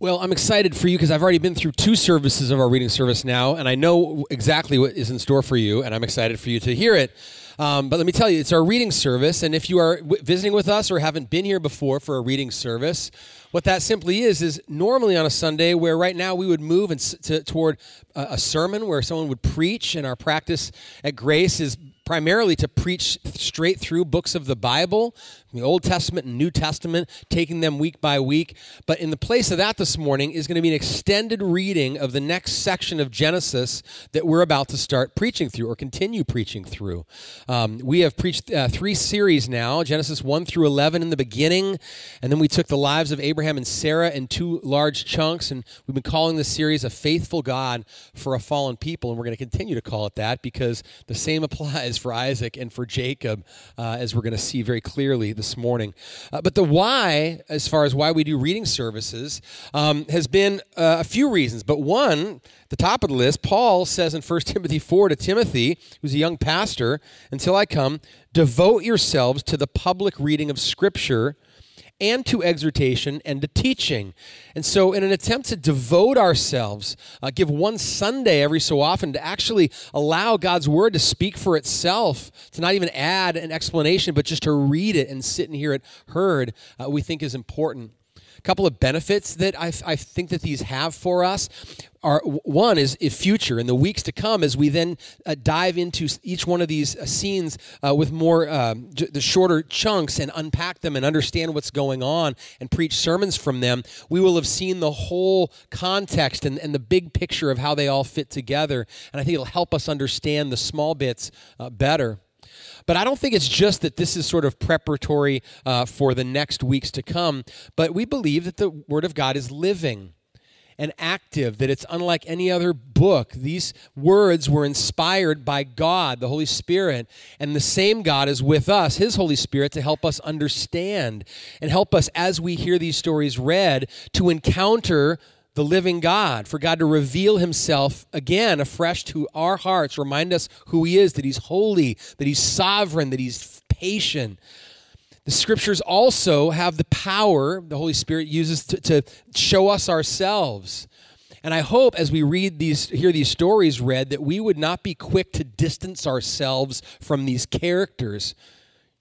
Well, I'm excited for you because I've already been through two services of our reading service now, and I know exactly what is in store for you, and I'm excited for you to hear it. Um, but let me tell you, it's our reading service, and if you are w- visiting with us or haven't been here before for a reading service, what that simply is is normally on a Sunday, where right now we would move and s- to, toward a, a sermon where someone would preach, and our practice at Grace is primarily to preach straight through books of the Bible, the Old Testament and New Testament, taking them week by week. But in the place of that this morning is going to be an extended reading of the next section of Genesis that we're about to start preaching through or continue preaching through. Um, we have preached uh, three series now Genesis 1 through 11 in the beginning, and then we took the lives of Abraham and Sarah in two large chunks, and we've been calling this series A Faithful God for a Fallen People, and we're going to continue to call it that because the same applies for Isaac and for Jacob, uh, as we're going to see very clearly this morning. Uh, but the why, as far as why we do reading services, um, has been uh, a few reasons. But one, the top of the list, Paul says in 1 Timothy 4 to Timothy, who's a young pastor, until I come, devote yourselves to the public reading of Scripture and to exhortation and to teaching. And so, in an attempt to devote ourselves, uh, give one Sunday every so often to actually allow God's word to speak for itself, to not even add an explanation, but just to read it and sit and hear it heard, uh, we think is important. Couple of benefits that I, I think that these have for us are one is future in the weeks to come as we then uh, dive into each one of these uh, scenes uh, with more um, j- the shorter chunks and unpack them and understand what's going on and preach sermons from them we will have seen the whole context and, and the big picture of how they all fit together. And i think it'll help us understand the small bits uh, better but I don't think it's just that this is sort of preparatory uh, for the next weeks to come, but we believe that the Word of God is living and active, that it's unlike any other book. These words were inspired by God, the Holy Spirit, and the same God is with us, His Holy Spirit, to help us understand and help us as we hear these stories read to encounter the living God, for God to reveal himself again afresh to our hearts, remind us who he is, that he's holy, that he's sovereign, that he's patient. The scriptures also have the power the Holy Spirit uses to, to show us ourselves. And I hope as we read these, hear these stories read, that we would not be quick to distance ourselves from these characters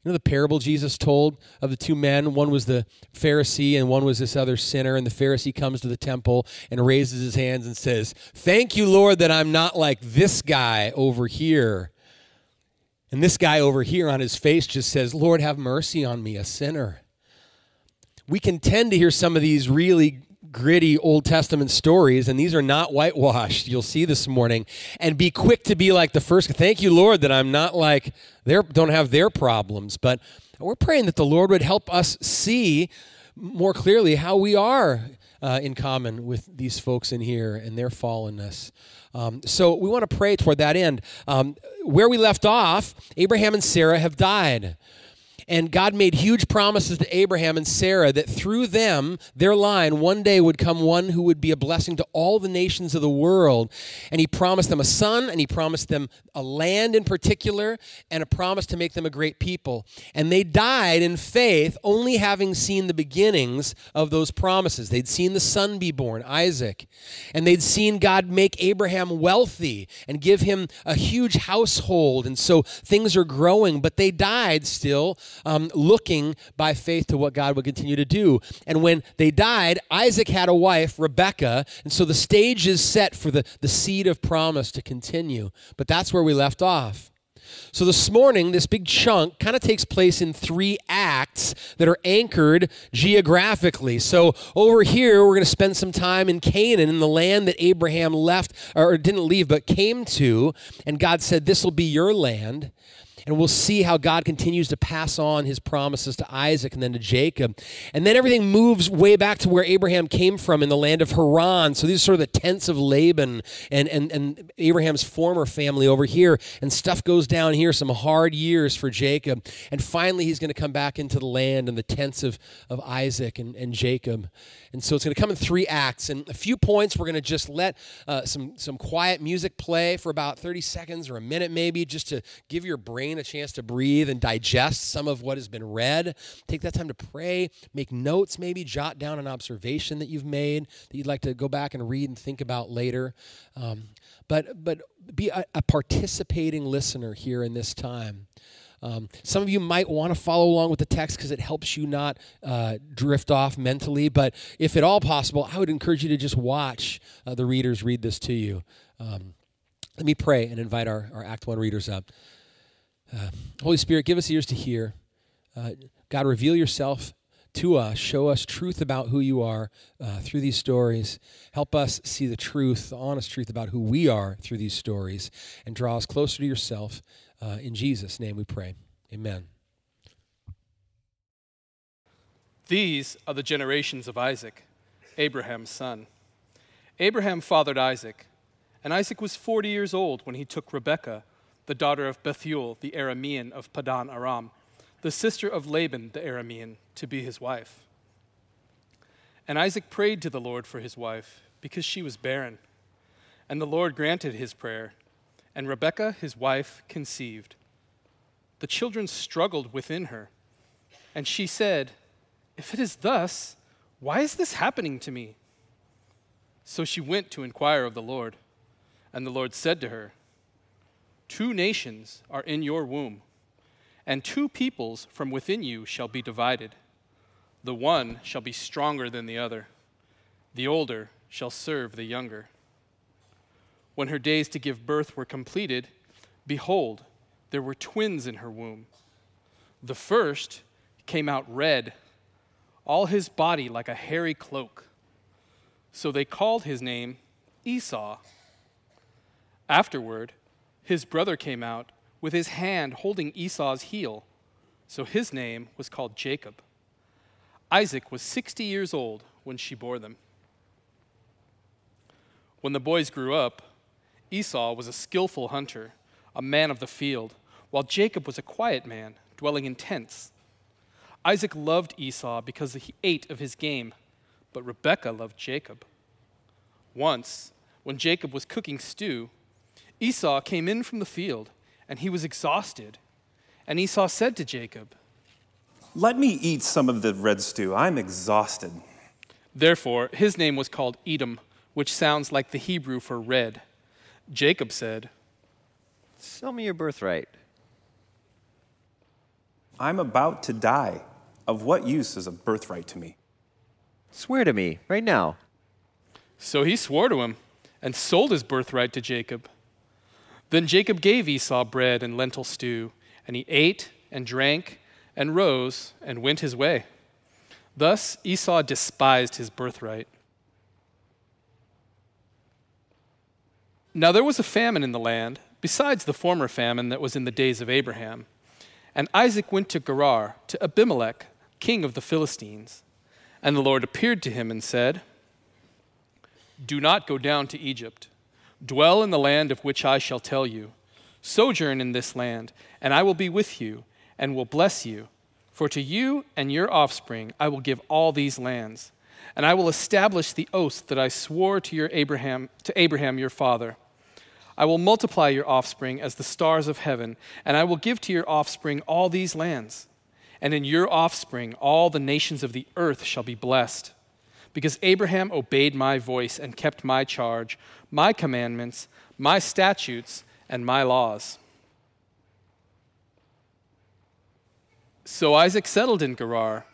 know the parable Jesus told of the two men? One was the Pharisee and one was this other sinner. And the Pharisee comes to the temple and raises his hands and says, Thank you, Lord, that I'm not like this guy over here. And this guy over here on his face just says, Lord, have mercy on me, a sinner. We can tend to hear some of these really gritty Old Testament stories, and these are not whitewashed, you'll see this morning, and be quick to be like the first. Thank you, Lord, that I'm not like they don't have their problems. But we're praying that the Lord would help us see more clearly how we are uh, in common with these folks in here and their fallenness. Um, so we want to pray toward that end. Um, where we left off, Abraham and Sarah have died. And God made huge promises to Abraham and Sarah that through them, their line, one day would come one who would be a blessing to all the nations of the world. And He promised them a son, and He promised them a land in particular, and a promise to make them a great people. And they died in faith, only having seen the beginnings of those promises. They'd seen the son be born, Isaac, and they'd seen God make Abraham wealthy and give him a huge household. And so things are growing, but they died still um, looking by faith to what God would continue to do. And when they died, Isaac had a wife, Rebecca, and so the stage is set for the, the seed of promise to continue. But that's where we left off. So this morning, this big chunk kind of takes place in three acts that are anchored geographically. So over here, we're going to spend some time in Canaan, in the land that Abraham left, or didn't leave, but came to. And God said, This will be your land and we'll see how God continues to pass on his promises to Isaac and then to Jacob. And then everything moves way back to where Abraham came from in the land of Haran. So these are sort of the tents of Laban and, and, and Abraham's former family over here. And stuff goes down here, some hard years for Jacob. And finally, he's going to come back into the land and the tents of, of Isaac and, and Jacob. And so it's going to come in three acts. And a few points, we're going to just let uh, some, some quiet music play for about 30 seconds or a minute maybe, just to give your brain a chance to breathe and digest some of what has been read, take that time to pray, make notes, maybe jot down an observation that you've made that you'd like to go back and read and think about later. Um, but but be a, a participating listener here in this time. Um, some of you might want to follow along with the text because it helps you not uh, drift off mentally. But if at all possible, I would encourage you to just watch uh, the readers read this to you. Um, let me pray and invite our, our Act 1 readers up. Uh, Holy Spirit, give us ears to hear. Uh, God, reveal yourself to us. Show us truth about who you are uh, through these stories. Help us see the truth, the honest truth about who we are through these stories, and draw us closer to yourself. Uh, in Jesus' name we pray. Amen. These are the generations of Isaac, Abraham's son. Abraham fathered Isaac, and Isaac was 40 years old when he took Rebekah, the daughter of Bethuel, the Aramean of Padan Aram, the sister of Laban, the Aramean, to be his wife. And Isaac prayed to the Lord for his wife, because she was barren. And the Lord granted his prayer and Rebekah, his wife, conceived. The children struggled within her, and she said, If it is thus, why is this happening to me? So she went to inquire of the Lord, and the Lord said to her, Two nations are in your womb, and two peoples from within you shall be divided. The one shall be stronger than the other, the older shall serve the younger. When her days to give birth were completed, behold, there were twins in her womb. The first came out red, all his body like a hairy cloak. So they called his name Esau. Afterward, his brother came out with his hand holding Esau's heel. So his name was called Jacob. Isaac was 60 years old when she bore them. When the boys grew up, Esau was a skillful hunter, a man of the field, while Jacob was a quiet man, dwelling in tents. Isaac loved Esau because he ate of his game, but Rebekah loved Jacob. Once, when Jacob was cooking stew, Esau came in from the field, and he was exhausted. And Esau said to Jacob, Let me eat some of the red stew. I'm exhausted. Therefore, his name was called Edom, which sounds like the Hebrew for red. Jacob said, Sell me your birthright. I'm about to die. Of what use is a birthright to me? Swear to me right now. So he swore to him and sold his birthright to Jacob. Then Jacob gave Esau bread and lentil stew, and he ate and drank and rose and went his way. Thus Esau despised his birthright. Now there was a famine in the land, besides the former famine that was in the days of Abraham. And Isaac went to Gerar, to Abimelech, king of the Philistines. And the Lord appeared to him and said, Do not go down to Egypt. Dwell in the land of which I shall tell you. Sojourn in this land, and I will be with you, and will bless you. For to you and your offspring I will give all these lands, and I will establish the oath that I swore to your Abraham to Abraham your father I will multiply your offspring as the stars of heaven, and I will give to your offspring all these lands. And in your offspring all the nations of the earth shall be blessed. Because Abraham obeyed my voice and kept my charge, my commandments, my statutes, and my laws. So Isaac settled in Gerar.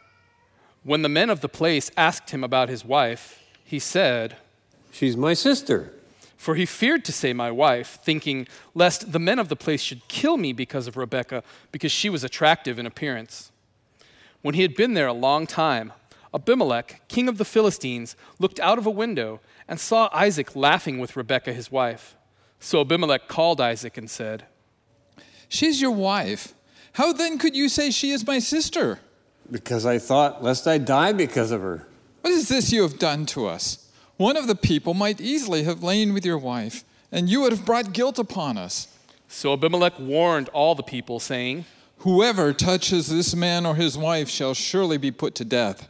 When the men of the place asked him about his wife, he said, She's my sister. For he feared to say my wife, thinking lest the men of the place should kill me because of Rebekah, because she was attractive in appearance. When he had been there a long time, Abimelech, king of the Philistines, looked out of a window and saw Isaac laughing with Rebekah his wife. So Abimelech called Isaac and said, She's your wife. How then could you say she is my sister? Because I thought, lest I die because of her. What is this you have done to us? One of the people might easily have lain with your wife, and you would have brought guilt upon us. So Abimelech warned all the people, saying, Whoever touches this man or his wife shall surely be put to death.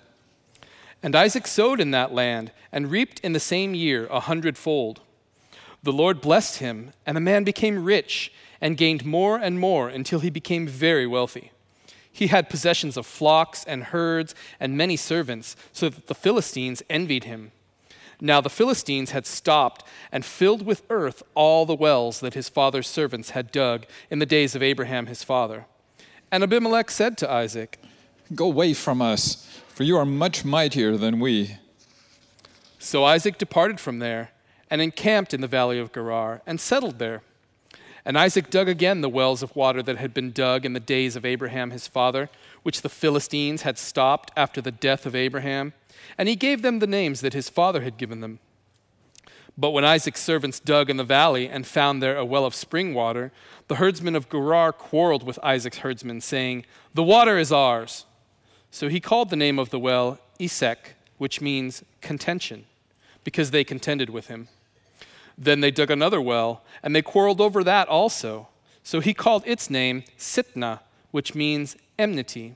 And Isaac sowed in that land, and reaped in the same year a hundredfold. The Lord blessed him, and the man became rich, and gained more and more until he became very wealthy. He had possessions of flocks and herds and many servants, so that the Philistines envied him. Now the Philistines had stopped and filled with earth all the wells that his father's servants had dug in the days of Abraham his father. And Abimelech said to Isaac, Go away from us, for you are much mightier than we. So Isaac departed from there and encamped in the valley of Gerar and settled there. And Isaac dug again the wells of water that had been dug in the days of Abraham his father, which the Philistines had stopped after the death of Abraham, and he gave them the names that his father had given them. But when Isaac's servants dug in the valley and found there a well of spring water, the herdsmen of Gerar quarreled with Isaac's herdsmen, saying, The water is ours. So he called the name of the well Esek, which means contention, because they contended with him. Then they dug another well, and they quarreled over that also. So he called its name Sitnah, which means enmity.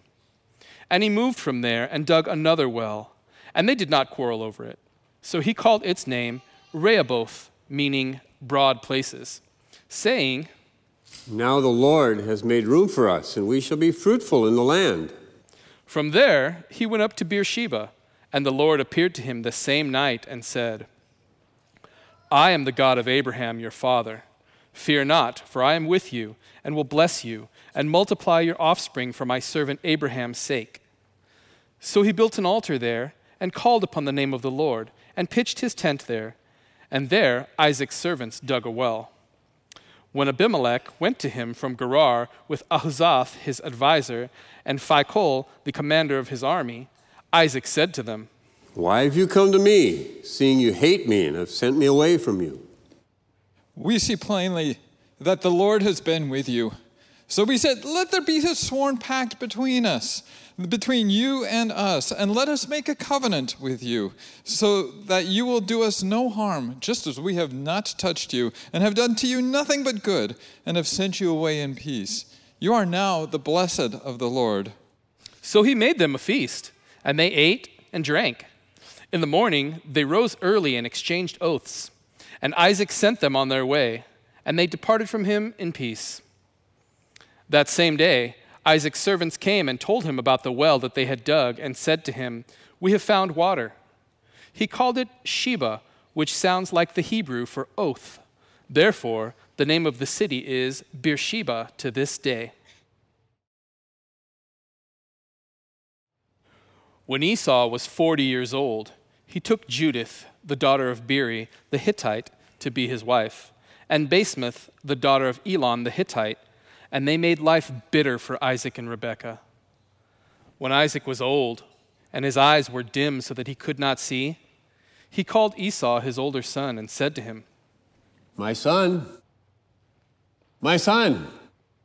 And he moved from there and dug another well, and they did not quarrel over it. So he called its name Rehoboth, meaning broad places, saying, Now the Lord has made room for us, and we shall be fruitful in the land. From there he went up to Beersheba, and the Lord appeared to him the same night and said, I am the God of Abraham your father. Fear not, for I am with you, and will bless you, and multiply your offspring for my servant Abraham's sake. So he built an altar there, and called upon the name of the Lord, and pitched his tent there. And there Isaac's servants dug a well. When Abimelech went to him from Gerar with Ahuzath his adviser, and Phicol the commander of his army, Isaac said to them, Why have you come to me, seeing you hate me and have sent me away from you? We see plainly that the Lord has been with you. So we said, Let there be a sworn pact between us, between you and us, and let us make a covenant with you, so that you will do us no harm, just as we have not touched you, and have done to you nothing but good, and have sent you away in peace. You are now the blessed of the Lord. So he made them a feast, and they ate and drank. In the morning, they rose early and exchanged oaths. And Isaac sent them on their way, and they departed from him in peace. That same day, Isaac's servants came and told him about the well that they had dug, and said to him, We have found water. He called it Shibah, which sounds like the Hebrew for oath. Therefore, the name of the city is Beersheba to this day. When Esau was forty years old, he took Judith, the daughter of Beeri, the Hittite, to be his wife, and Basemath, the daughter of Elon the Hittite, and they made life bitter for Isaac and Rebekah. When Isaac was old, and his eyes were dim so that he could not see, he called Esau his older son and said to him, My son, my son,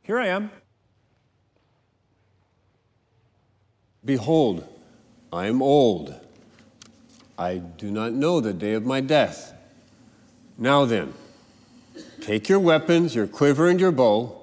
Here I am. behold, I am old. I do not know the day of my death. Now then, take your weapons, your quiver, and your bow,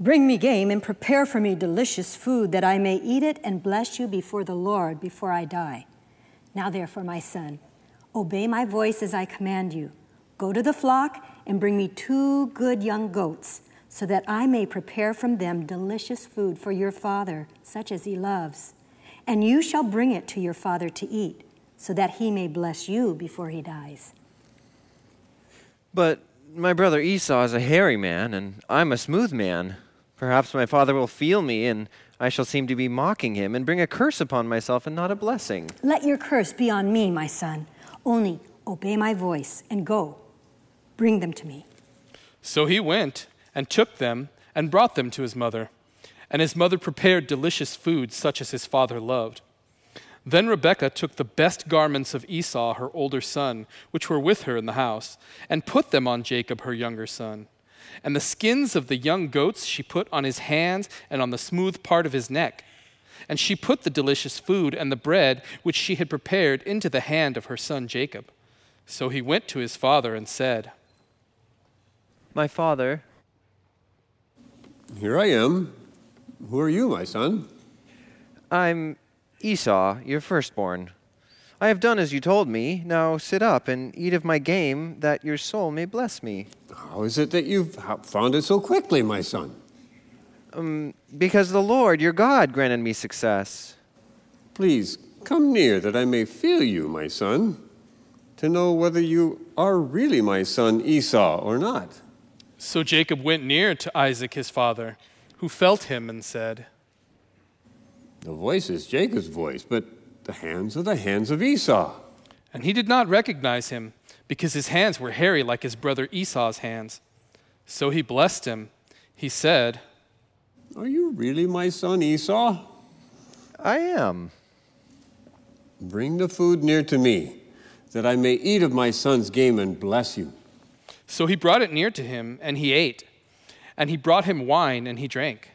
Bring me game and prepare for me delicious food that I may eat it and bless you before the Lord before I die. Now, therefore, my son, obey my voice as I command you. Go to the flock and bring me two good young goats, so that I may prepare from them delicious food for your father, such as he loves. And you shall bring it to your father to eat, so that he may bless you before he dies. But my brother Esau is a hairy man, and I'm a smooth man. Perhaps my father will feel me, and I shall seem to be mocking him, and bring a curse upon myself and not a blessing. Let your curse be on me, my son. Only obey my voice and go. Bring them to me. So he went and took them and brought them to his mother. And his mother prepared delicious food such as his father loved. Then Rebekah took the best garments of Esau, her older son, which were with her in the house, and put them on Jacob, her younger son. And the skins of the young goats she put on his hands and on the smooth part of his neck. And she put the delicious food and the bread which she had prepared into the hand of her son Jacob. So he went to his father and said, My father, Here I am. Who are you, my son? I'm Esau, your firstborn. I have done as you told me. Now sit up and eat of my game, that your soul may bless me. How is it that you've found it so quickly, my son? Um, because the Lord, your God, granted me success. Please come near that I may feel you, my son, to know whether you are really my son Esau or not. So Jacob went near to Isaac his father, who felt him and said, The voice is Jacob's voice, but the hands are the hands of Esau. And he did not recognize him, because his hands were hairy like his brother Esau's hands. So he blessed him. He said, Are you really my son Esau? I am. Bring the food near to me, that I may eat of my son's game and bless you. So he brought it near to him, and he ate. And he brought him wine, and he drank.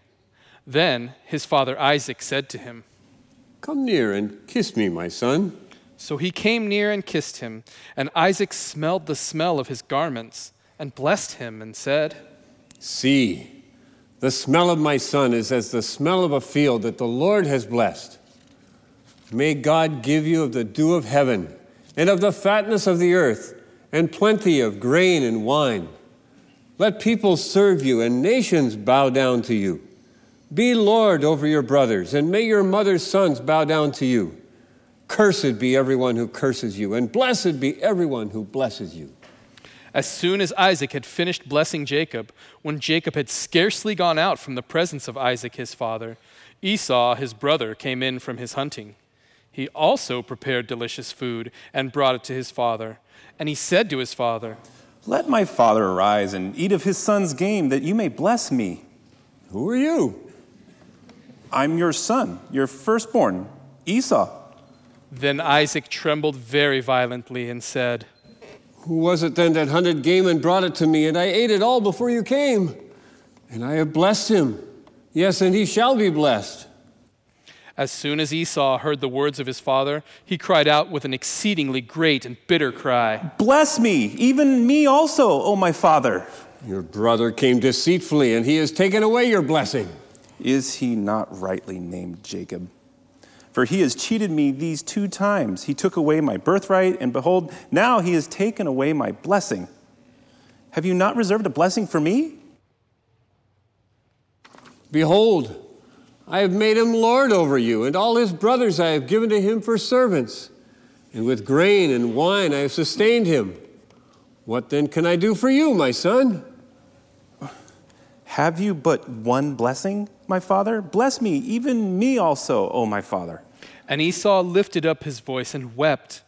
Then his father Isaac said to him, Come near and kiss me, my son. So he came near and kissed him, and Isaac smelled the smell of his garments, and blessed him, and said, See, the smell of my son is as the smell of a field that the Lord has blessed. May God give you of the dew of heaven, and of the fatness of the earth, and plenty of grain and wine. Let people serve you, and nations bow down to you. Be Lord over your brothers, and may your mother's sons bow down to you. Cursed be everyone who curses you, and blessed be everyone who blesses you. As soon as Isaac had finished blessing Jacob, when Jacob had scarcely gone out from the presence of Isaac his father, Esau his brother came in from his hunting. He also prepared delicious food and brought it to his father. And he said to his father, Let my father arise and eat of his son's game, that you may bless me. Who are you? I'm your son, your firstborn, Esau. Then Isaac trembled very violently and said, Who was it then that hunted game and brought it to me, and I ate it all before you came? And I have blessed him. Yes, and he shall be blessed. As soon as Esau heard the words of his father, he cried out with an exceedingly great and bitter cry. Bless me, even me also, O my father. Your brother came deceitfully, and he has taken away your blessing. Is he not rightly named Jacob? For he has cheated me these two times. He took away my birthright, and behold, now he has taken away my blessing. Have you not reserved a blessing for me? Behold, I have made him lord over you, and all his brothers I have given to him for servants. And with grain and wine I have sustained him. What then can I do for you, my son? Have you but one blessing, my father? Bless me, even me also, O my father. And Esau lifted up his voice and wept.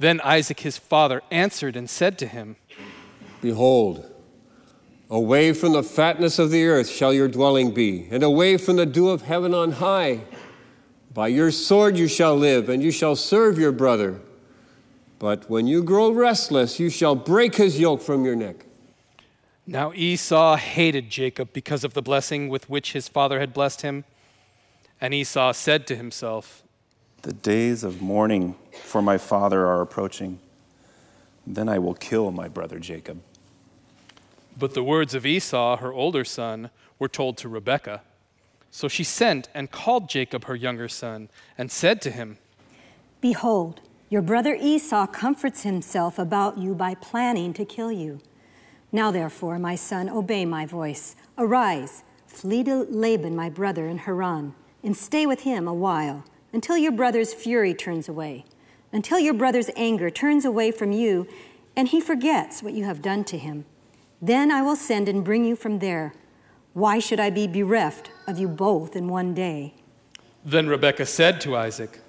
Then Isaac his father answered and said to him, Behold, away from the fatness of the earth shall your dwelling be, and away from the dew of heaven on high. By your sword you shall live, and you shall serve your brother. But when you grow restless, you shall break his yoke from your neck. Now Esau hated Jacob because of the blessing with which his father had blessed him. And Esau said to himself, The days of mourning for my father are approaching. Then I will kill my brother Jacob. But the words of Esau, her older son, were told to Rebekah. So she sent and called Jacob, her younger son, and said to him, Behold, your brother Esau comforts himself about you by planning to kill you. Now, therefore, my son, obey my voice. Arise, flee to Laban, my brother, in Haran, and stay with him a while, until your brother's fury turns away, until your brother's anger turns away from you, and he forgets what you have done to him. Then I will send and bring you from there. Why should I be bereft of you both in one day? Then Rebekah said to Isaac,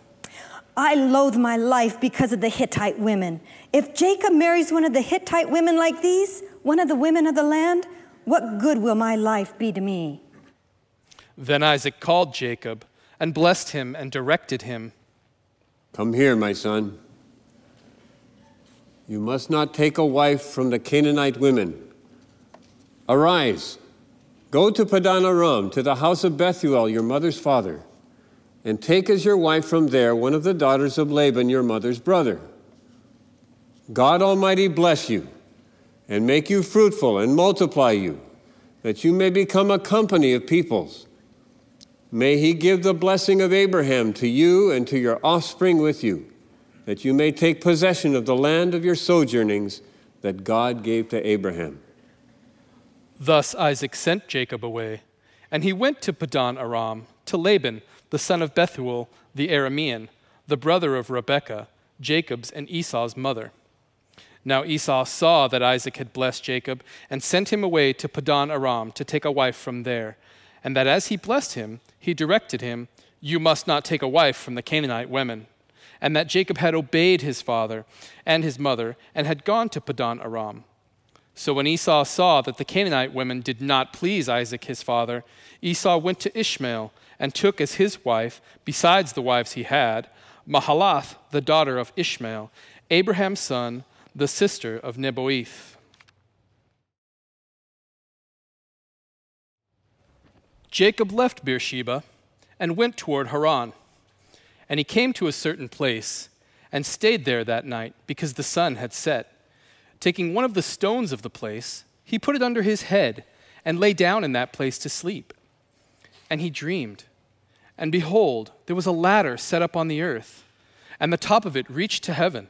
I loathe my life because of the Hittite women. If Jacob marries one of the Hittite women like these, one of the women of the land, what good will my life be to me? Then Isaac called Jacob and blessed him and directed him. Come here, my son. You must not take a wife from the Canaanite women. Arise, go to Padan Aram, to the house of Bethuel, your mother's father. and take as your wife from there one of the daughters of Laban, your mother's brother. God Almighty bless you and make you fruitful and multiply you, that you may become a company of peoples. May he give the blessing of Abraham to you and to your offspring with you, that you may take possession of the land of your sojournings that God gave to Abraham. Thus Isaac sent Jacob away, and he went to Padan Aram, to Laban, the son of Bethuel, the Aramean, the brother of Rebekah, Jacob's and Esau's mother. Now Esau saw that Isaac had blessed Jacob, and sent him away to Padan Aram to take a wife from there, and that as he blessed him, he directed him, You must not take a wife from the Canaanite women. And that Jacob had obeyed his father and his mother, and had gone to Padan Aram. So when Esau saw that the Canaanite women did not please Isaac his father, Esau went to Ishmael and took as his wife, besides the wives he had, Mahalath, the daughter of Ishmael, Abraham's son, the sister of Nebaioth. Jacob left Beersheba and went toward Haran. And he came to a certain place and stayed there that night because the sun had set. Taking one of the stones of the place, he put it under his head and lay down in that place to sleep. And he dreamed. And behold, there was a ladder set up on the earth, and the top of it reached to heaven.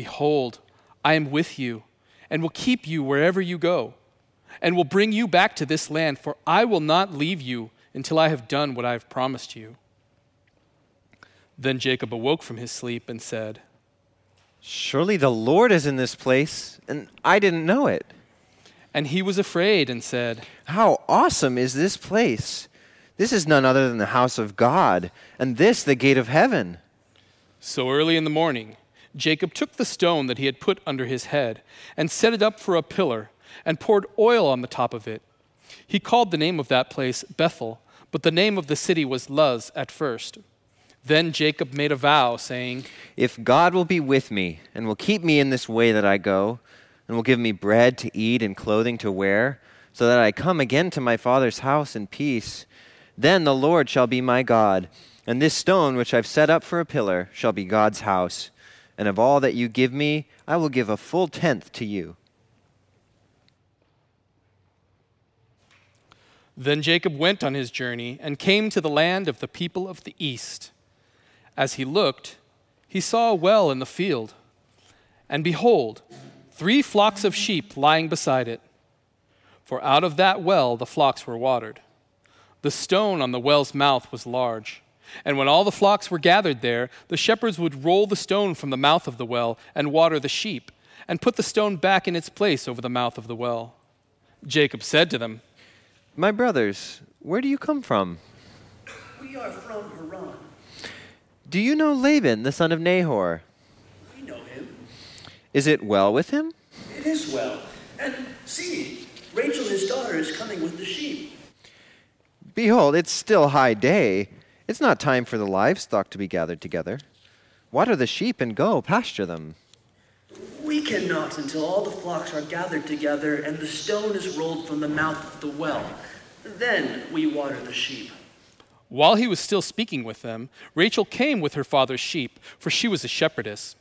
Behold, I am with you, and will keep you wherever you go and will bring you back to this land, for I will not leave you until I have done what I have promised you. Then Jacob awoke from his sleep and said, Surely the Lord is in this place, and I didn't know it. And he was afraid and said, How awesome is this place! This is none other than the house of God, and this the gate of heaven. So early in the morning, Jacob took the stone that he had put under his head and set it up for a pillar and poured oil on the top of it. He called the name of that place Bethel, but the name of the city was Luz at first. Then Jacob made a vow, saying, If God will be with me, and will keep me in this way that I go, and will give me bread to eat and clothing to wear, so that I come again to my father's house in peace, then the Lord shall be my God, and this stone which I've set up for a pillar shall be God's house. And of all that you give me, I will give a full tenth to you. Then Jacob went on his journey and came to the land of the people of the east. As he looked, he saw a well in the field, and behold, three flocks of sheep lying beside it. For out of that well the flocks were watered. The stone on the well's mouth was large. And when all the flocks were gathered there, the shepherds would roll the stone from the mouth of the well and water the sheep, and put the stone back in its place over the mouth of the well. Jacob said to them, My brothers, where do you come from? We are from Haran. Do you know Laban, the son of Nahor? We know him. Is it well with him? It is well. And see, Rachel, his daughter, is coming with the sheep. Behold, it's still high day. It's not time for the livestock to be gathered together. Water the sheep and go pasture them. We cannot until all the flocks are gathered together and the stone is rolled from the mouth of the well. Then we water the sheep. While he was still speaking with them, Rachel came with her father's sheep, for she was a shepherdess.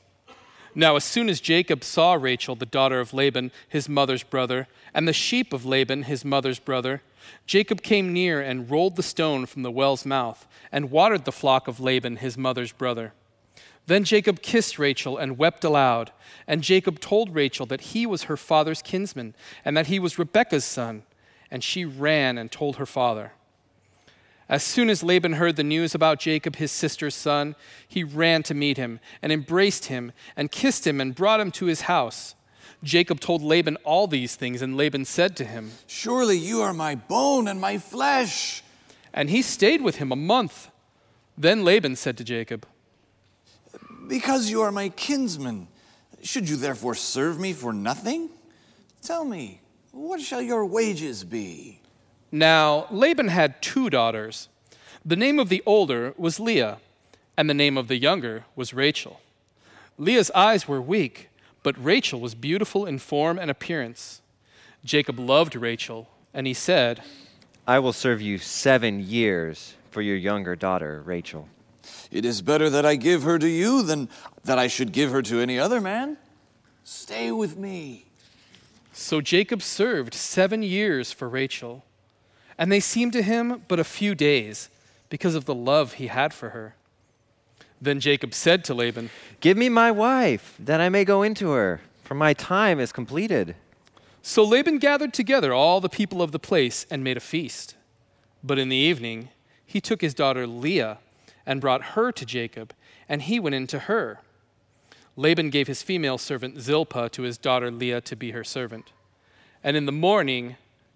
Now, as soon as Jacob saw Rachel, the daughter of Laban, his mother's brother, and the sheep of Laban, his mother's brother, Jacob came near and rolled the stone from the well's mouth and watered the flock of Laban, his mother's brother. Then Jacob kissed Rachel and wept aloud. And Jacob told Rachel that he was her father's kinsman and that he was Rebekah's son. And she ran and told her father. As soon as Laban heard the news about Jacob, his sister's son, he ran to meet him and embraced him and kissed him and brought him to his house. Jacob told Laban all these things, and Laban said to him, Surely you are my bone and my flesh. And he stayed with him a month. Then Laban said to Jacob, Because you are my kinsman, should you therefore serve me for nothing? Tell me, what shall your wages be? Now Laban had two daughters. The name of the older was Leah, and the name of the younger was Rachel. Leah's eyes were weak, but Rachel was beautiful in form and appearance. Jacob loved Rachel, and he said, I will serve you seven years for your younger daughter, Rachel. It is better that I give her to you than that I should give her to any other man. Stay with me. So Jacob served seven years for Rachel, and they seemed to him but a few days because of the love he had for her. Then Jacob said to Laban, Give me my wife, that I may go into her, for my time is completed. So Laban gathered together all the people of the place and made a feast. But in the evening, he took his daughter Leah and brought her to Jacob, and he went in to her. Laban gave his female servant Zilpah to his daughter Leah to be her servant. And in the morning,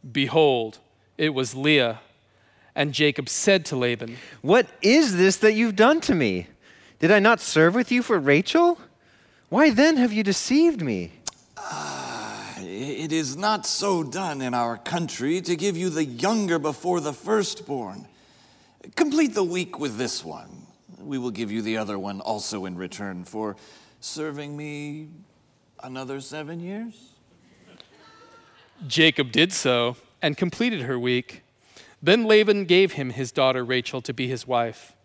behold, it was Leah. And Jacob said to Laban, What is this that you've done to me? Did I not serve with you for Rachel? Why then have you deceived me? Ah, It is not so done in our country to give you the younger before the firstborn. Complete the week with this one. We will give you the other one also in return for serving me another seven years. Jacob did so and completed her week. Then Laban gave him his daughter Rachel to be his wife.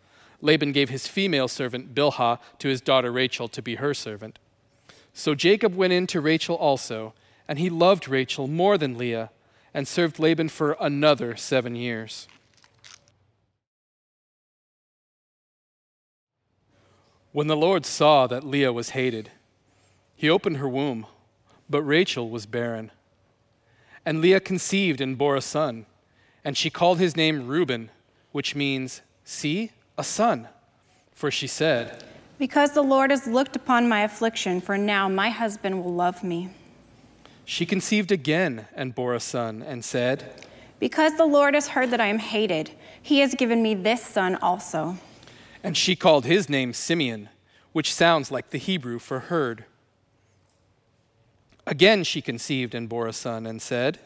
Laban gave his female servant Bilhah to his daughter Rachel to be her servant. So Jacob went in to Rachel also, and he loved Rachel more than Leah, and served Laban for another seven years. When the Lord saw that Leah was hated, he opened her womb, but Rachel was barren. And Leah conceived and bore a son, and she called his name Reuben, which means, See, a son. For she said, Because the Lord has looked upon my affliction, for now my husband will love me. She conceived again and bore a son, and said, Because the Lord has heard that I am hated, he has given me this son also. And she called his name Simeon, which sounds like the Hebrew for herd. Again she conceived and bore a son, and said,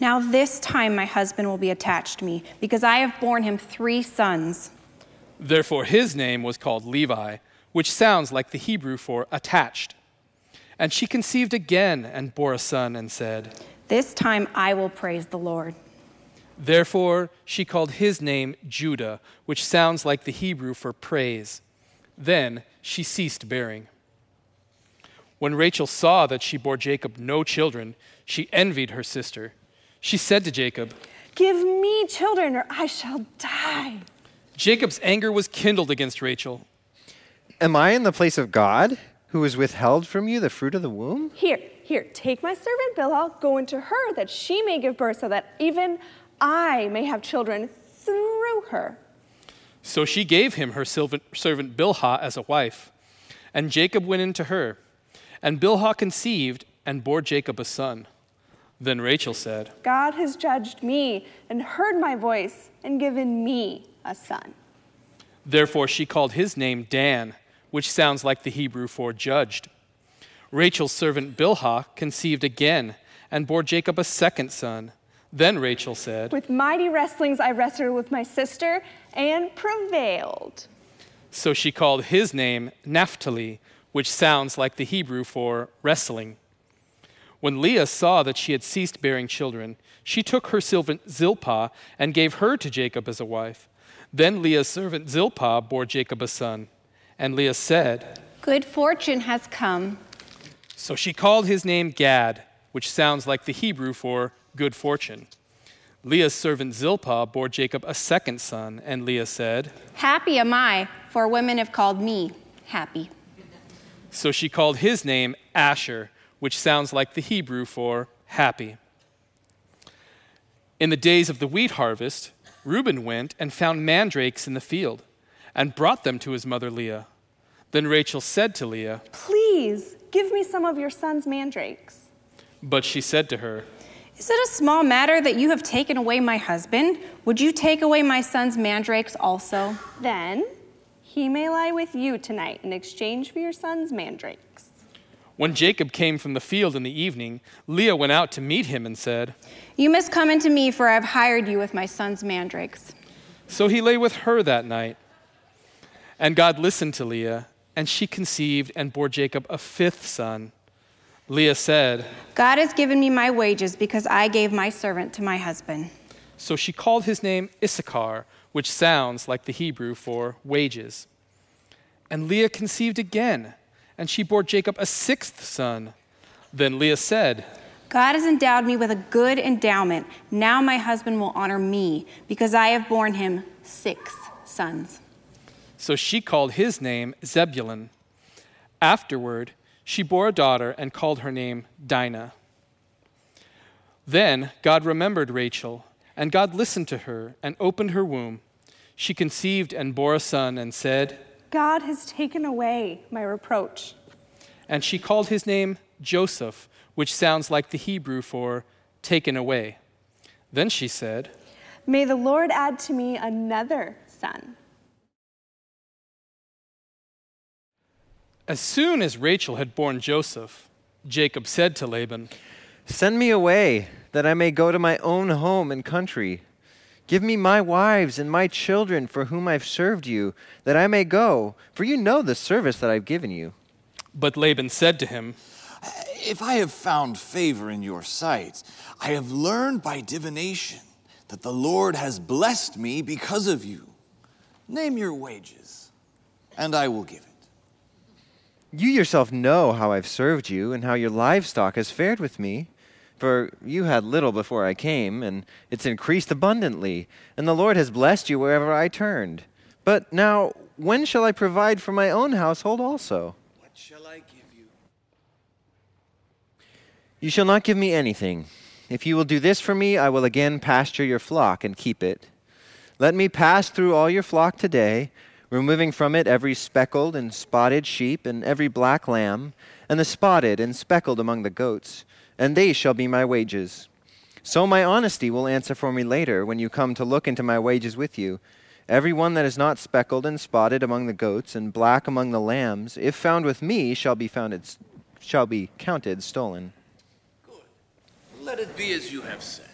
Now this time my husband will be attached to me, because I have borne him three sons. Therefore his name was called Levi, which sounds like the Hebrew for attached. And she conceived again and bore a son, and said, This time I will praise the Lord. Therefore she called his name Judah, which sounds like the Hebrew for praise. Then she ceased bearing. When Rachel saw that she bore Jacob no children, she envied her sister. She said to Jacob, Give me children, or I shall die. Jacob's anger was kindled against Rachel. Am I in the place of God, who has withheld from you the fruit of the womb? Here, here, take my servant Bilhah, go into her, that she may give birth, so that even I may have children through her. So she gave him her servant Bilhah as a wife, and Jacob went into her. And Bilhah conceived and bore Jacob a son. Then Rachel said, God has judged me and heard my voice and given me a son. Therefore she called his name Dan, which sounds like the Hebrew for judged. Rachel's servant Bilhah conceived again and bore Jacob a second son. Then Rachel said, With mighty wrestlings I wrestled with my sister and prevailed. So she called his name Naphtali, which sounds like the Hebrew for wrestling. When Leah saw that she had ceased bearing children, she took her servant Zilpah and gave her to Jacob as a wife. Then Leah's servant Zilpah bore Jacob a son. And Leah said, Good fortune has come. So she called his name Gad, which sounds like the Hebrew for good fortune. Leah's servant Zilpah bore Jacob a second son, and Leah said, Happy am I, for women have called me happy. So she called his name Asher, which sounds like the Hebrew for happy. In the days of the wheat harvest, Reuben went and found mandrakes in the field and brought them to his mother Leah. Then Rachel said to Leah, Please give me some of your son's mandrakes. But she said to her, Is it a small matter that you have taken away my husband? Would you take away my son's mandrakes also? Then He may lie with you tonight in exchange for your son's mandrakes. When Jacob came from the field in the evening, Leah went out to meet him and said, You must come into me, for I have hired you with my son's mandrakes. So he lay with her that night. And God listened to Leah, and she conceived and bore Jacob a fifth son. Leah said, God has given me my wages because I gave my servant to my husband. So she called his name Issachar, which sounds like the Hebrew for wages. And Leah conceived again, and she bore Jacob a sixth son. Then Leah said, God has endowed me with a good endowment. Now my husband will honor me because I have borne him six sons. So she called his name Zebulun. Afterward, she bore a daughter and called her name Dinah. Then God remembered Rachel, and God listened to her and opened her womb. She conceived and bore a son and said, God has taken away my reproach. And she called his name Joseph, which sounds like the Hebrew for taken away. Then she said, May the Lord add to me another son. As soon as Rachel had borne Joseph, Jacob said to Laban, Send me away, that I may go to my own home and country. Give me my wives and my children for whom I've served you, that I may go, for you know the service that I've given you. But Laban said to him, If I have found favor in your sight, I have learned by divination that the Lord has blessed me because of you. Name your wages, and I will give it. You yourself know how I've served you and how your livestock has fared with me. For you had little before I came, and it's increased abundantly, and the Lord has blessed you wherever I turned. But now, when shall I provide for my own household also? What shall I give you? Shall not give me anything. If you will do this for me, I will again pasture your flock and keep it. Let me pass through all your flock today, removing from it every speckled and spotted sheep and every black lamb, and the spotted and speckled among the goats, and they shall be my wages. So my honesty will answer for me later when you come to look into my wages with you. Every one that is not speckled and spotted among the goats and black among the lambs, if found with me, shall be founded, shall be counted stolen. Let it be as you have said.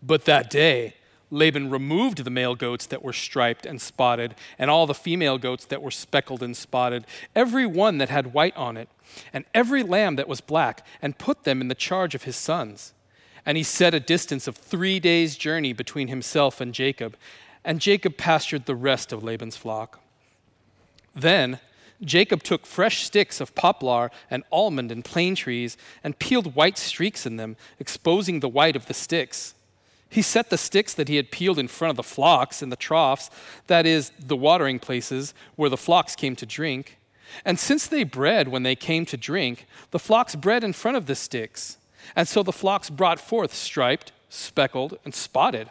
But that day, Laban removed the male goats that were striped and spotted, and all the female goats that were speckled and spotted, every one that had white on it, and every lamb that was black, and put them in the charge of his sons. And he set a distance of three days' journey between himself and Jacob, and Jacob pastured the rest of Laban's flock. Then Jacob took fresh sticks of poplar and almond and plane trees and peeled white streaks in them, exposing the white of the sticks. He set the sticks that he had peeled in front of the flocks in the troughs, that is, the watering places where the flocks came to drink. And since they bred when they came to drink, the flocks bred in front of the sticks. And so the flocks brought forth striped, speckled, and spotted.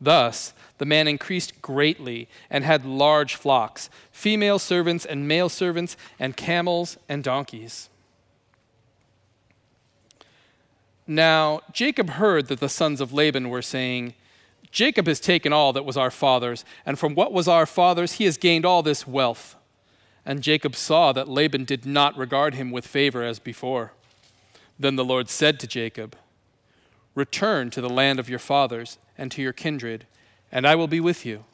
Thus, the man increased greatly and had large flocks, female servants and male servants, and camels and donkeys. Now, Jacob heard that the sons of Laban were saying, Jacob has taken all that was our father's, and from what was our father's, he has gained all this wealth. And Jacob saw that Laban did not regard him with favor as before. Then the Lord said to Jacob, Return to the land of your fathers and to your kindred, and I will be with you.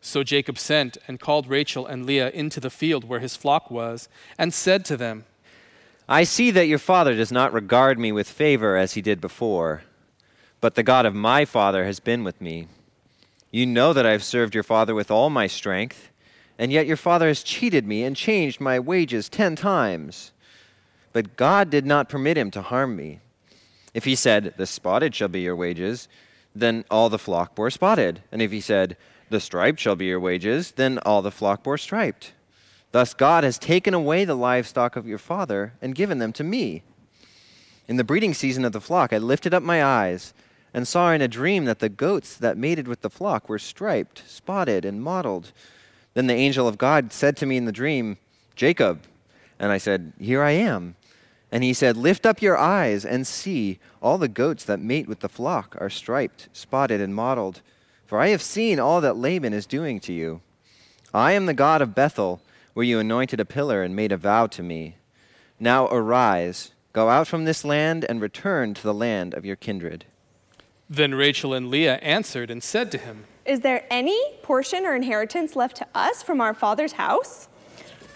So Jacob sent and called Rachel and Leah into the field where his flock was, and said to them, I see that your father does not regard me with favor as he did before, but the God of my father has been with me. You know that I have served your father with all my strength, and yet your father has cheated me and changed my wages ten times. But God did not permit him to harm me. If he said, The spotted shall be your wages, then all the flock bore spotted. And if he said, The striped shall be your wages, then all the flock bore striped. Thus God has taken away the livestock of your father and given them to me. In the breeding season of the flock, I lifted up my eyes and saw in a dream that the goats that mated with the flock were striped, spotted, and mottled. Then the angel of God said to me in the dream, Jacob. And I said, Here I am. And he said, Lift up your eyes and see, all the goats that mate with the flock are striped, spotted, and mottled. For I have seen all that Laban is doing to you. I am the God of Bethel, where you anointed a pillar and made a vow to me. Now arise, go out from this land, and return to the land of your kindred. Then Rachel and Leah answered and said to him, Is there any portion or inheritance left to us from our father's house?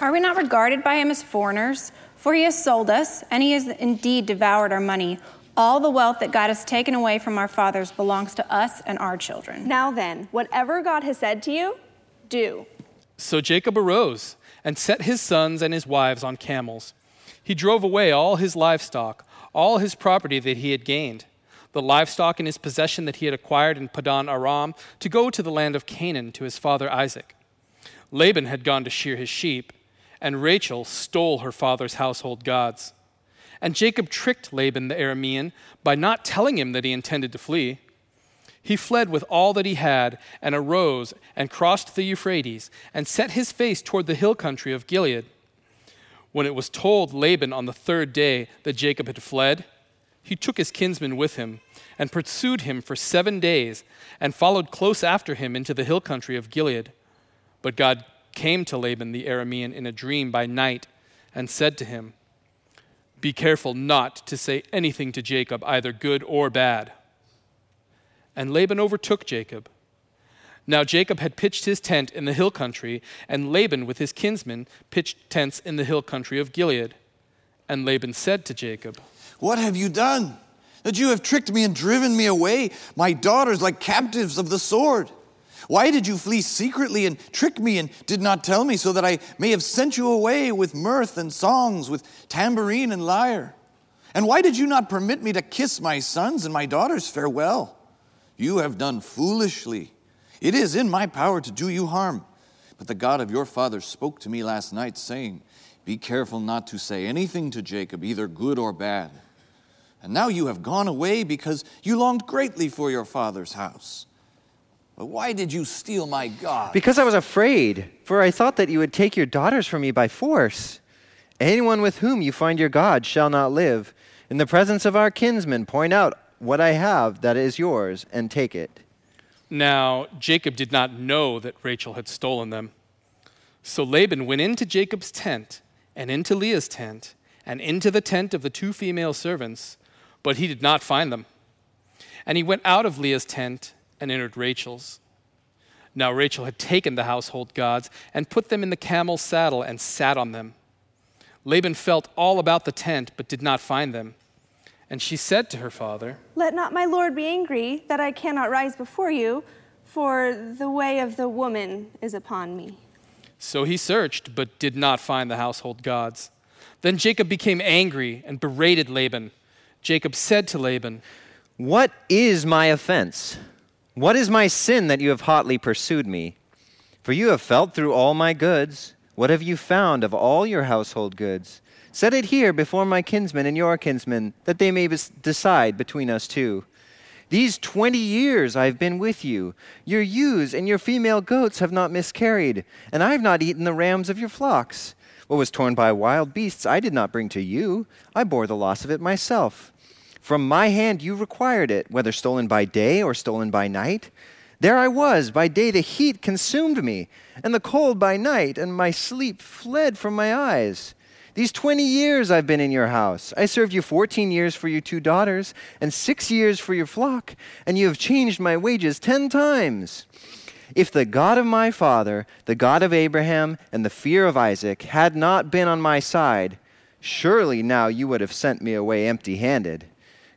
Are we not regarded by him as foreigners? For he has sold us, and he has indeed devoured our money. All the wealth that God has taken away from our fathers belongs to us and our children. Now then, whatever God has said to you, do. So Jacob arose and set his sons and his wives on camels. He drove away all his livestock, all his property that he had gained, the livestock in his possession that he had acquired in Padan Aram, to go to the land of Canaan to his father Isaac. Laban had gone to shear his sheep, and Rachel stole her father's household gods. And Jacob tricked Laban the Aramean by not telling him that he intended to flee. He fled with all that he had, and arose and crossed the Euphrates, and set his face toward the hill country of Gilead. When it was told Laban on the third day that Jacob had fled, he took his kinsmen with him, and pursued him for seven days, and followed close after him into the hill country of Gilead. But God came to Laban the Aramean in a dream by night, and said to him, Be careful not to say anything to Jacob, either good or bad. And Laban overtook Jacob. Now Jacob had pitched his tent in the hill country, and Laban with his kinsmen pitched tents in the hill country of Gilead. And Laban said to Jacob, What have you done? That you have tricked me and driven me away, my daughters like captives of the sword. Why did you flee secretly and trick me and did not tell me, so that I may have sent you away with mirth and songs, with tambourine and lyre? And why did you not permit me to kiss my sons and my daughters farewell? You have done foolishly. It is in my power to do you harm. But the God of your fathers spoke to me last night, saying, Be careful not to say anything to Jacob, either good or bad. And now you have gone away because you longed greatly for your father's house. But why did you steal my God? Because I was afraid, for I thought that you would take your daughters from me by force. Anyone with whom you find your God shall not live. In the presence of our kinsmen, point out what I have that is yours and take it. Now Jacob did not know that Rachel had stolen them. So Laban went into Jacob's tent, and into Leah's tent, and into the tent of the two female servants, but he did not find them. And he went out of Leah's tent and entered Rachel's. Now Rachel had taken the household gods and put them in the camel's saddle and sat on them. Laban felt all about the tent, but did not find them. And she said to her father, Let not my lord be angry that I cannot rise before you, for the way of the woman is upon me. So he searched, but did not find the household gods. Then Jacob became angry and berated Laban. Jacob said to Laban, What is my offense? What is my sin that you have hotly pursued me? For you have felt through all my goods. What have you found of all your household goods? Set it here before my kinsmen and your kinsmen, that they may decide between us two. These twenty years I have been with you. Your ewes and your female goats have not miscarried, and I have not eaten the rams of your flocks. What was torn by wild beasts I did not bring to you. I bore the loss of it myself. From my hand you required it, whether stolen by day or stolen by night. There I was. By day the heat consumed me, and the cold by night, and my sleep fled from my eyes. These 20 years I've been in your house. I served you 14 years for your two daughters, and six years for your flock, and you have changed my wages 10 times. If the God of my father, the God of Abraham, and the fear of Isaac had not been on my side, surely now you would have sent me away empty handed.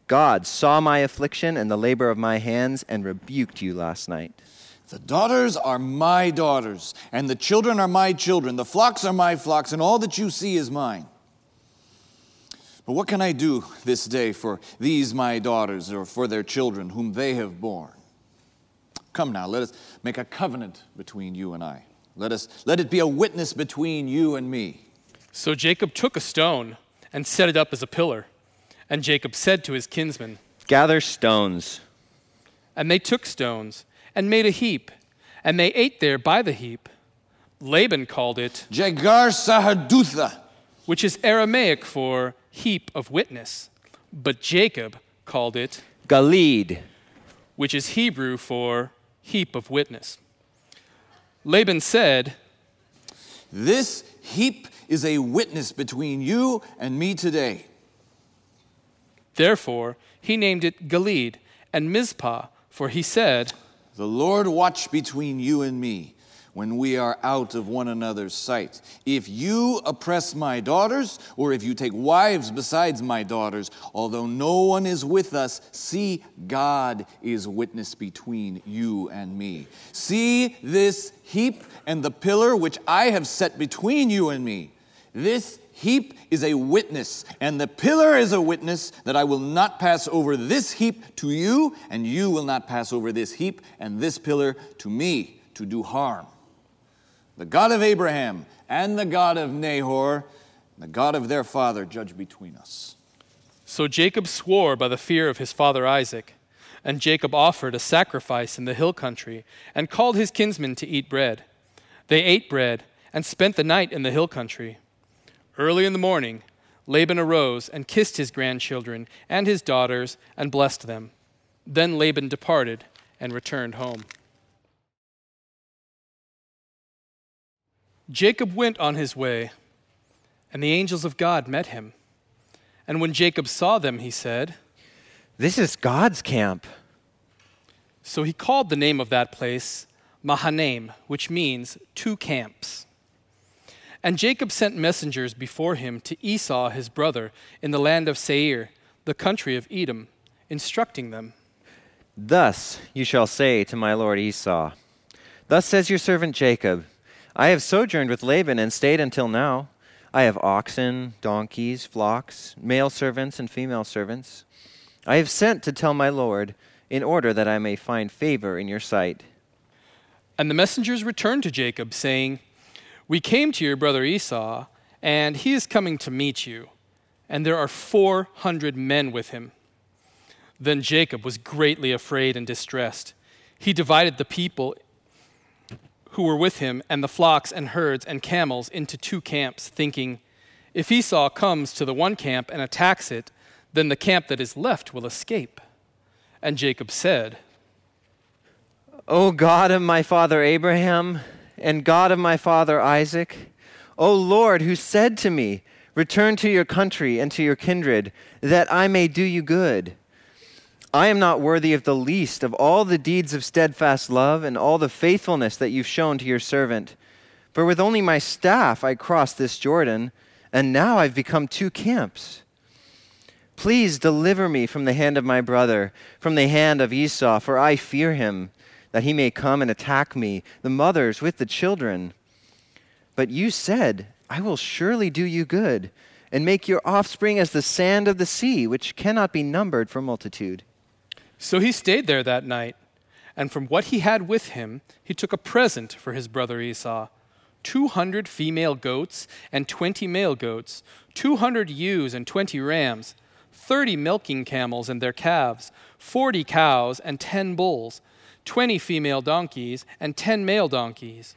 God saw my affliction and the labor of my hands and rebuked you last night. The daughters are my daughters, and the children are my children. The flocks are my flocks, and all that you see is mine. But what can I do this day for these my daughters or for their children whom they have borne? Come now, let us make a covenant between you and I. Let, us, let it be a witness between you and me. So Jacob took a stone and set it up as a pillar. And Jacob said to his kinsmen, Gather stones. And they took stones and made a heap, and they ate there by the heap. Laban called it Jagar Sahadutha, which is Aramaic for heap of witness, but Jacob called it Galeed, which is Hebrew for heap of witness. Laban said, This heap is a witness between you and me today. Therefore, he named it Galeed and Mizpah, for he said, The Lord watch between you and me when we are out of one another's sight. If you oppress my daughters, or if you take wives besides my daughters, although no one is with us, see, God is witness between you and me. See this heap and the pillar which I have set between you and me. This heap is a witness, and the pillar is a witness that I will not pass over this heap to you, and you will not pass over this heap and this pillar to me to do harm the God of Abraham and the God of Nahor, the God of their father, judge between us. So Jacob swore by the fear of his father Isaac. And Jacob offered a sacrifice in the hill country and called his kinsmen to eat bread. They ate bread and spent the night in the hill country. Early in the morning, Laban arose and kissed his grandchildren and his daughters and blessed them. Then Laban departed and returned home. Jacob went on his way, and the angels of God met him. And when Jacob saw them, he said, This is God's camp. So he called the name of that place Mahanaim, which means two camps. And Jacob sent messengers before him to Esau his brother in the land of Seir, the country of Edom, instructing them Thus you shall say to my lord Esau, Thus says your servant Jacob, I have sojourned with Laban and stayed until now. I have oxen, donkeys, flocks, male servants, and female servants. I have sent to tell my Lord, in order that I may find favor in your sight. And the messengers returned to Jacob, saying, We came to your brother Esau, and he is coming to meet you, and there are four hundred men with him. Then Jacob was greatly afraid and distressed. He divided the people who were with him and the flocks and herds and camels into two camps, thinking, If Esau comes to the one camp and attacks it, then the camp that is left will escape. And Jacob said, O God of my father Abraham, and God of my father Isaac, O Lord, who said to me, Return to your country and to your kindred, that I may do you good. I am not worthy of the least of all the deeds of steadfast love and all the faithfulness that you've shown to your servant. For with only my staff I crossed this Jordan, and now I've become two camps. Please deliver me from the hand of my brother, from the hand of Esau, for I fear him, that he may come and attack me, the mothers with the children. But you said, I will surely do you good, and make your offspring as the sand of the sea, which cannot be numbered for multitude. So he stayed there that night, and from what he had with him, he took a present for his brother Esau 200 female goats and 20 male goats, 200 ewes and 20 rams, 30 milking camels and their calves, 40 cows and 10 bulls, 20 female donkeys and 10 male donkeys.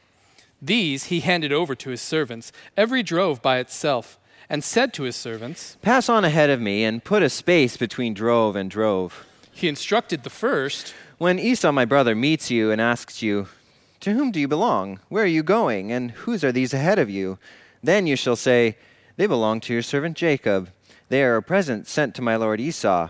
These he handed over to his servants, every drove by itself, and said to his servants, Pass on ahead of me and put a space between drove and drove. He instructed the first When Esau, my brother, meets you and asks you, To whom do you belong? Where are you going? And whose are these ahead of you? Then you shall say, They belong to your servant Jacob. They are a present sent to my lord Esau.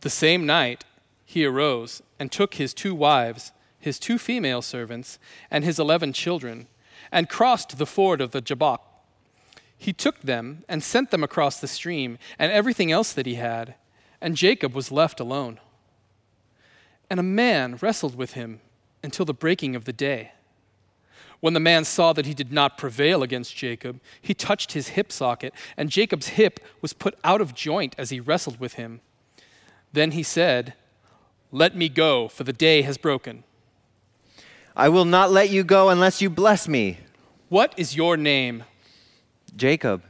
The same night he arose and took his two wives his two female servants, and his eleven children, and crossed the ford of the Jabbok. He took them and sent them across the stream, and everything else that he had, and Jacob was left alone. And a man wrestled with him until the breaking of the day. When the man saw that he did not prevail against Jacob, he touched his hip socket, and Jacob's hip was put out of joint as he wrestled with him. Then he said, Let me go, for the day has broken. I will not let you go unless you bless me. What is your name? Jacob.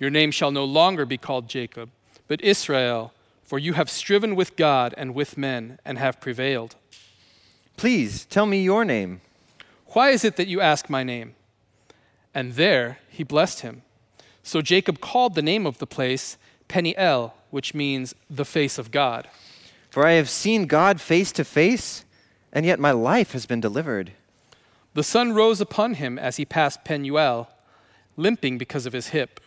Your name shall no longer be called Jacob, but Israel, for you have striven with God and with men and have prevailed. Please tell me your name. Why is it that you ask my name? And there he blessed him. So Jacob called the name of the place Peniel, which means the face of God. For I have seen God face to face, and yet my life has been delivered. The sun rose upon him as he passed Penuel, limping because of his hip.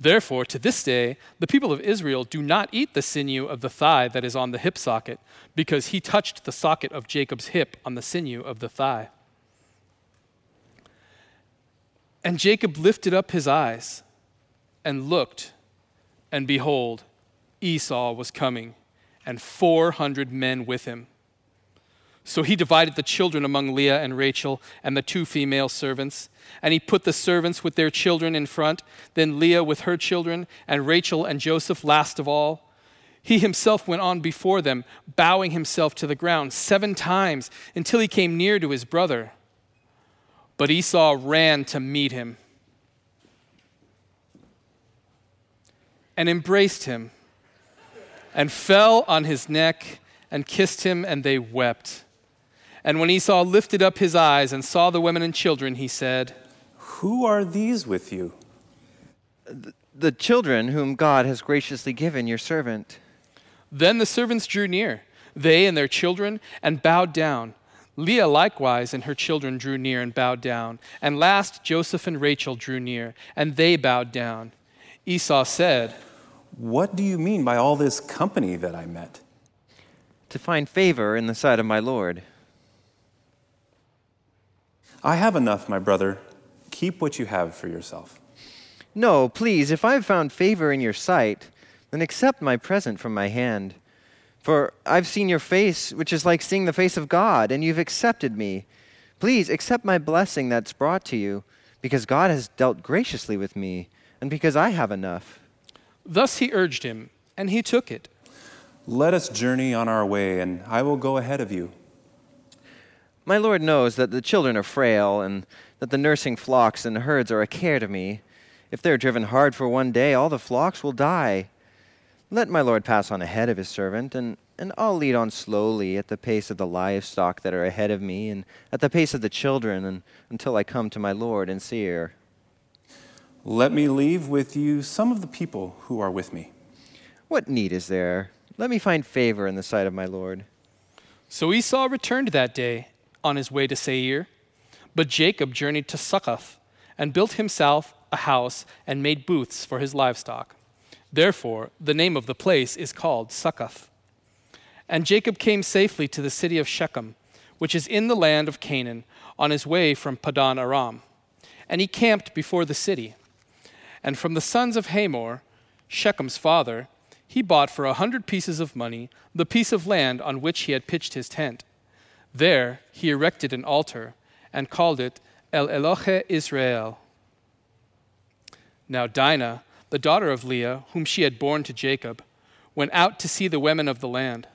Therefore, to this day, the people of Israel do not eat the sinew of the thigh that is on the hip socket, because he touched the socket of Jacob's hip on the sinew of the thigh. And Jacob lifted up his eyes and looked, and behold, Esau was coming, and 400 men with him. So he divided the children among Leah and Rachel and the two female servants. And he put the servants with their children in front, then Leah with her children, and Rachel and Joseph last of all. He himself went on before them, bowing himself to the ground seven times until he came near to his brother. But Esau ran to meet him and embraced him and fell on his neck and kissed him, and they wept. And when Esau lifted up his eyes and saw the women and children, he said, Who are these with you? The, the children whom God has graciously given your servant. Then the servants drew near, they and their children, and bowed down. Leah likewise and her children drew near and bowed down. And last Joseph and Rachel drew near, and they bowed down. Esau said, What do you mean by all this company that I met? To find favor in the sight of my Lord. I have enough, my brother. Keep what you have for yourself. No, please, if I have found favor in your sight, then accept my present from my hand. For I've seen your face, which is like seeing the face of God, and you've accepted me. Please accept my blessing that's brought to you, because God has dealt graciously with me, and because I have enough. Thus he urged him, and he took it. Let us journey on our way, and I will go ahead of you. My Lord knows that the children are frail, and that the nursing flocks and herds are a care to me. If they're driven hard for one day, all the flocks will die. Let my Lord pass on ahead of his servant, and, and I'll lead on slowly at the pace of the livestock that are ahead of me, and at the pace of the children, and, until I come to my Lord and Seir. Let me leave with you some of the people who are with me. What need is there? Let me find favor in the sight of my Lord. So Esau returned that day on his way to Seir, but Jacob journeyed to Succoth and built himself a house and made booths for his livestock. Therefore, the name of the place is called Succoth. And Jacob came safely to the city of Shechem, which is in the land of Canaan, on his way from Padan Aram. And he camped before the city. And from the sons of Hamor, Shechem's father, he bought for a hundred pieces of money the piece of land on which he had pitched his tent. There he erected an altar and called it El Elohe Israel. Now Dinah, the daughter of Leah, whom she had borne to Jacob, went out to see the women of the land.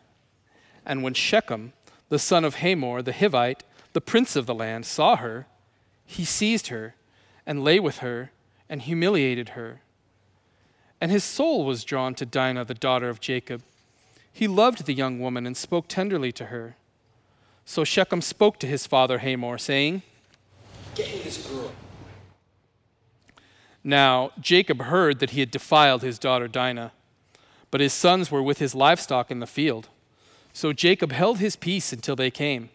And when Shechem, the son of Hamor the Hivite, the prince of the land, saw her, he seized her and lay with her and humiliated her. And his soul was drawn to Dinah, the daughter of Jacob. He loved the young woman and spoke tenderly to her. So Shechem spoke to his father Hamor, saying, Get me this girl. Now Jacob heard that he had defiled his daughter Dinah, but his sons were with his livestock in the field. So Jacob held his peace until they came.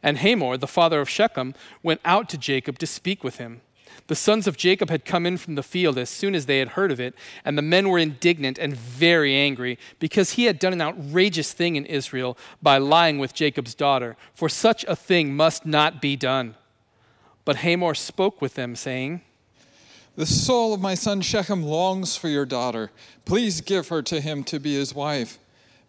And Hamor, the father of Shechem, went out to Jacob to speak with him. The sons of Jacob had come in from the field as soon as they had heard of it, and the men were indignant and very angry because he had done an outrageous thing in Israel by lying with Jacob's daughter, for such a thing must not be done. But Hamor spoke with them, saying, The soul of my son Shechem longs for your daughter. Please give her to him to be his wife.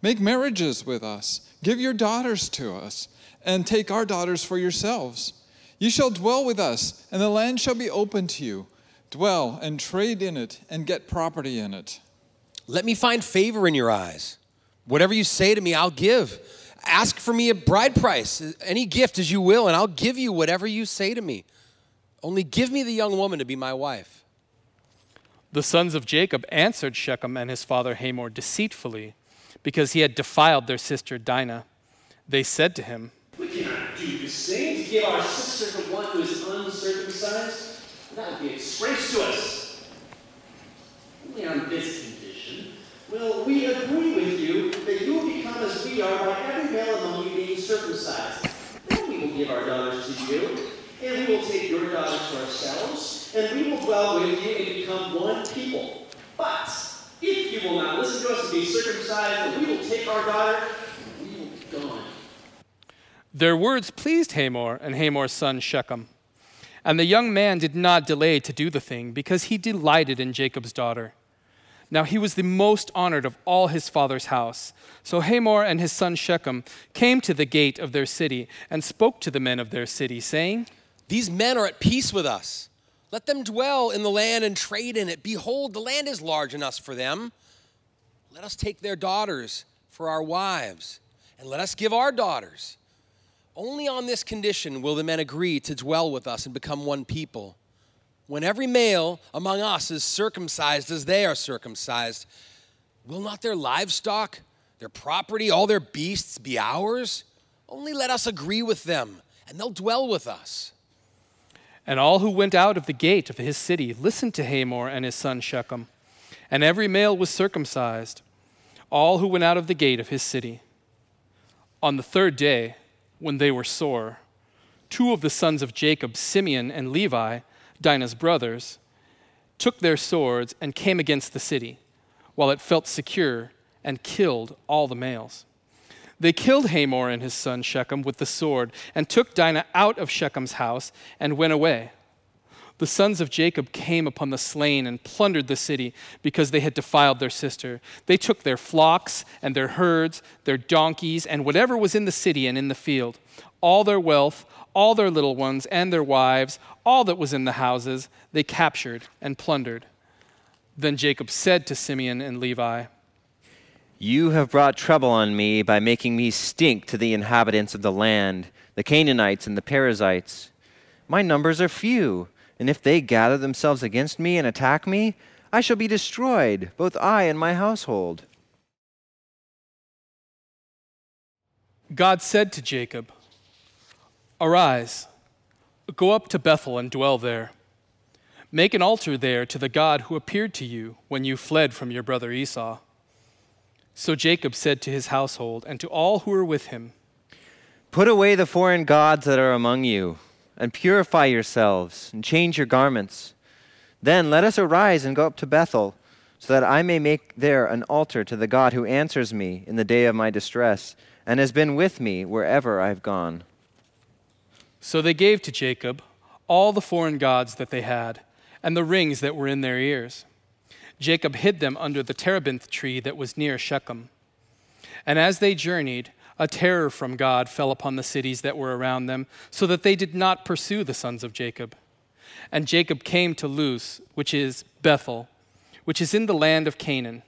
Make marriages with us. Give your daughters to us, and take our daughters for yourselves. You shall dwell with us, and the land shall be open to you. Dwell and trade in it, and get property in it. Let me find favor in your eyes. Whatever you say to me, I'll give. Ask for me a bride price, any gift as you will, and I'll give you whatever you say to me. Only give me the young woman to be my wife. The sons of Jacob answered Shechem and his father Hamor deceitfully, because he had defiled their sister Dinah. They said to him, We cannot do the same to give our sister to one who is uncircumcised. That would be a disgrace to us. Only on this condition will we agree with you that you will become as we are by every male among you being circumcised. Then we will give our daughters to you, and we will take your daughters to ourselves, and we will dwell with you and become one people. But if you will not listen to us and be circumcised, then we will take our daughter and we will gone. Their words pleased Hamor and Hamor's son Shechem. And the young man did not delay to do the thing, because he delighted in Jacob's daughter. Now he was the most honored of all his father's house. So Hamor and his son Shechem came to the gate of their city and spoke to the men of their city, saying, These men are at peace with us. Let them dwell in the land and trade in it. Behold, the land is large enough for them. Let us take their daughters for our wives, and let us give our daughters. Only on this condition will the men agree to dwell with us and become one people. When every male among us is circumcised as they are circumcised, will not their livestock, their property, all their beasts be ours? Only let us agree with them, and they'll dwell with us. And all who went out of the gate of his city listened to Hamor and his son Shechem. And every male was circumcised, all who went out of the gate of his city. On the third day, when they were sore, two of the sons of Jacob, Simeon and Levi, Dinah's brothers, took their swords and came against the city, while it felt secure, and killed all the males. They killed Hamor and his son Shechem with the sword, and took Dinah out of Shechem's house and went away. The sons of Jacob came upon the slain and plundered the city because they had defiled their sister. They took their flocks and their herds, their donkeys, and whatever was in the city and in the field, all their wealth, all their little ones and their wives, all that was in the houses, they captured and plundered. Then Jacob said to Simeon and Levi, You have brought trouble on me by making me stink to the inhabitants of the land, the Canaanites and the Perizzites. My numbers are few, and if they gather themselves against me and attack me, I shall be destroyed, both I and my household. God said to Jacob, Arise, go up to Bethel and dwell there. Make an altar there to the God who appeared to you when you fled from your brother Esau. So Jacob said to his household and to all who were with him, Put away the foreign gods that are among you, and purify yourselves, and change your garments. Then let us arise and go up to Bethel, so that I may make there an altar to the God who answers me in the day of my distress, and has been with me wherever I have gone. So they gave to Jacob all the foreign gods that they had, and the rings that were in their ears. Jacob hid them under the terebinth tree that was near Shechem. And as they journeyed, a terror from God fell upon the cities that were around them, so that they did not pursue the sons of Jacob. And Jacob came to Luz, which is Bethel, which is in the land of Canaan,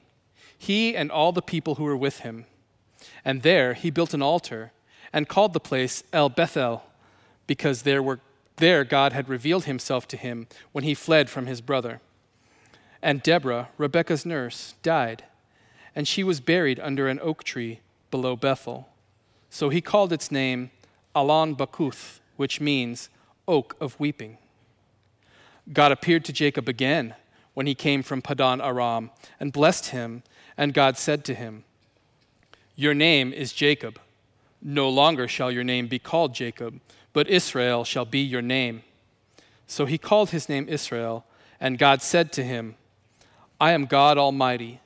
he and all the people who were with him. And there he built an altar and called the place El Bethel, because there, were, there God had revealed himself to him when he fled from his brother. And Deborah, Rebekah's nurse, died, and she was buried under an oak tree below Bethel. So he called its name Allon Bacuth, which means oak of weeping. God appeared to Jacob again when he came from Padan Aram and blessed him, and God said to him, Your name is Jacob. No longer shall your name be called Jacob, but Israel shall be your name. So he called his name Israel, and God said to him, I am God Almighty.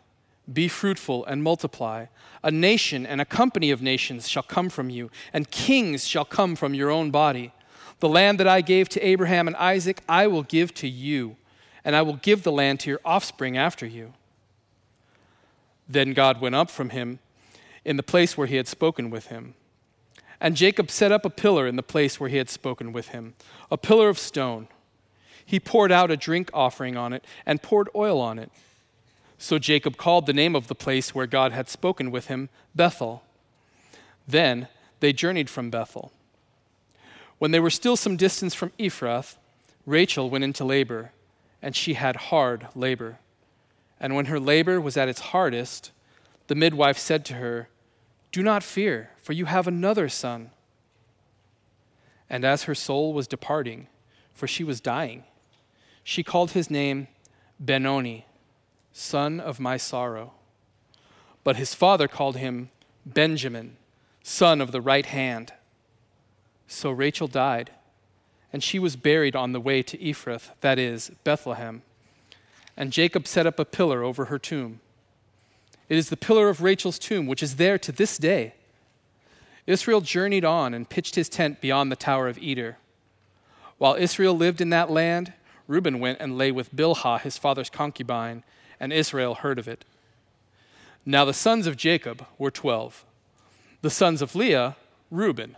Be fruitful and multiply. A nation and a company of nations shall come from you, and kings shall come from your own body. The land that I gave to Abraham and Isaac, I will give to you, and I will give the land to your offspring after you. Then God went up from him in the place where he had spoken with him. And Jacob set up a pillar in the place where he had spoken with him, a pillar of stone. He poured out a drink offering on it and poured oil on it. So Jacob called the name of the place where God had spoken with him Bethel. Then they journeyed from Bethel. When they were still some distance from Ephrath, Rachel went into labor, and she had hard labor. And when her labor was at its hardest, the midwife said to her, Do not fear, for you have another son. And as her soul was departing, for she was dying, she called his name Benoni, son of my sorrow. But his father called him Benjamin, son of the right hand. So Rachel died, and she was buried on the way to Ephrath, that is, Bethlehem. And Jacob set up a pillar over her tomb. It is the pillar of Rachel's tomb, which is there to this day. Israel journeyed on and pitched his tent beyond the Tower of Eder. While Israel lived in that land, Reuben went and lay with Bilhah, his father's concubine, and Israel heard of it. Now the sons of Jacob were twelve. The sons of Leah, Reuben,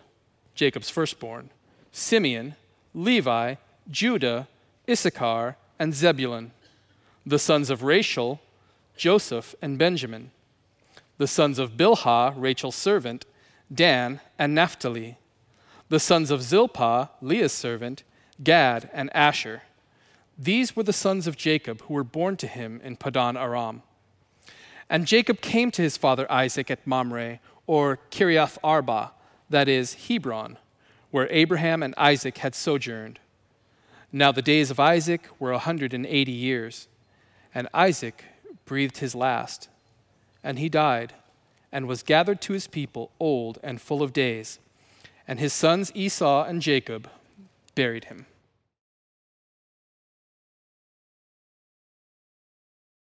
Jacob's firstborn, Simeon, Levi, Judah, Issachar, and Zebulun. The sons of Rachel, Joseph and Benjamin. The sons of Bilhah, Rachel's servant, Dan and Naphtali. The sons of Zilpah, Leah's servant, Gad and Asher. These were the sons of Jacob who were born to him in Padan Aram. And Jacob came to his father Isaac at Mamre, or Kiriath Arba that is, Hebron, where Abraham and Isaac had sojourned. Now the days of Isaac were a 180 years, and Isaac breathed his last, and he died, and was gathered to his people old and full of days, and his sons Esau and Jacob buried him.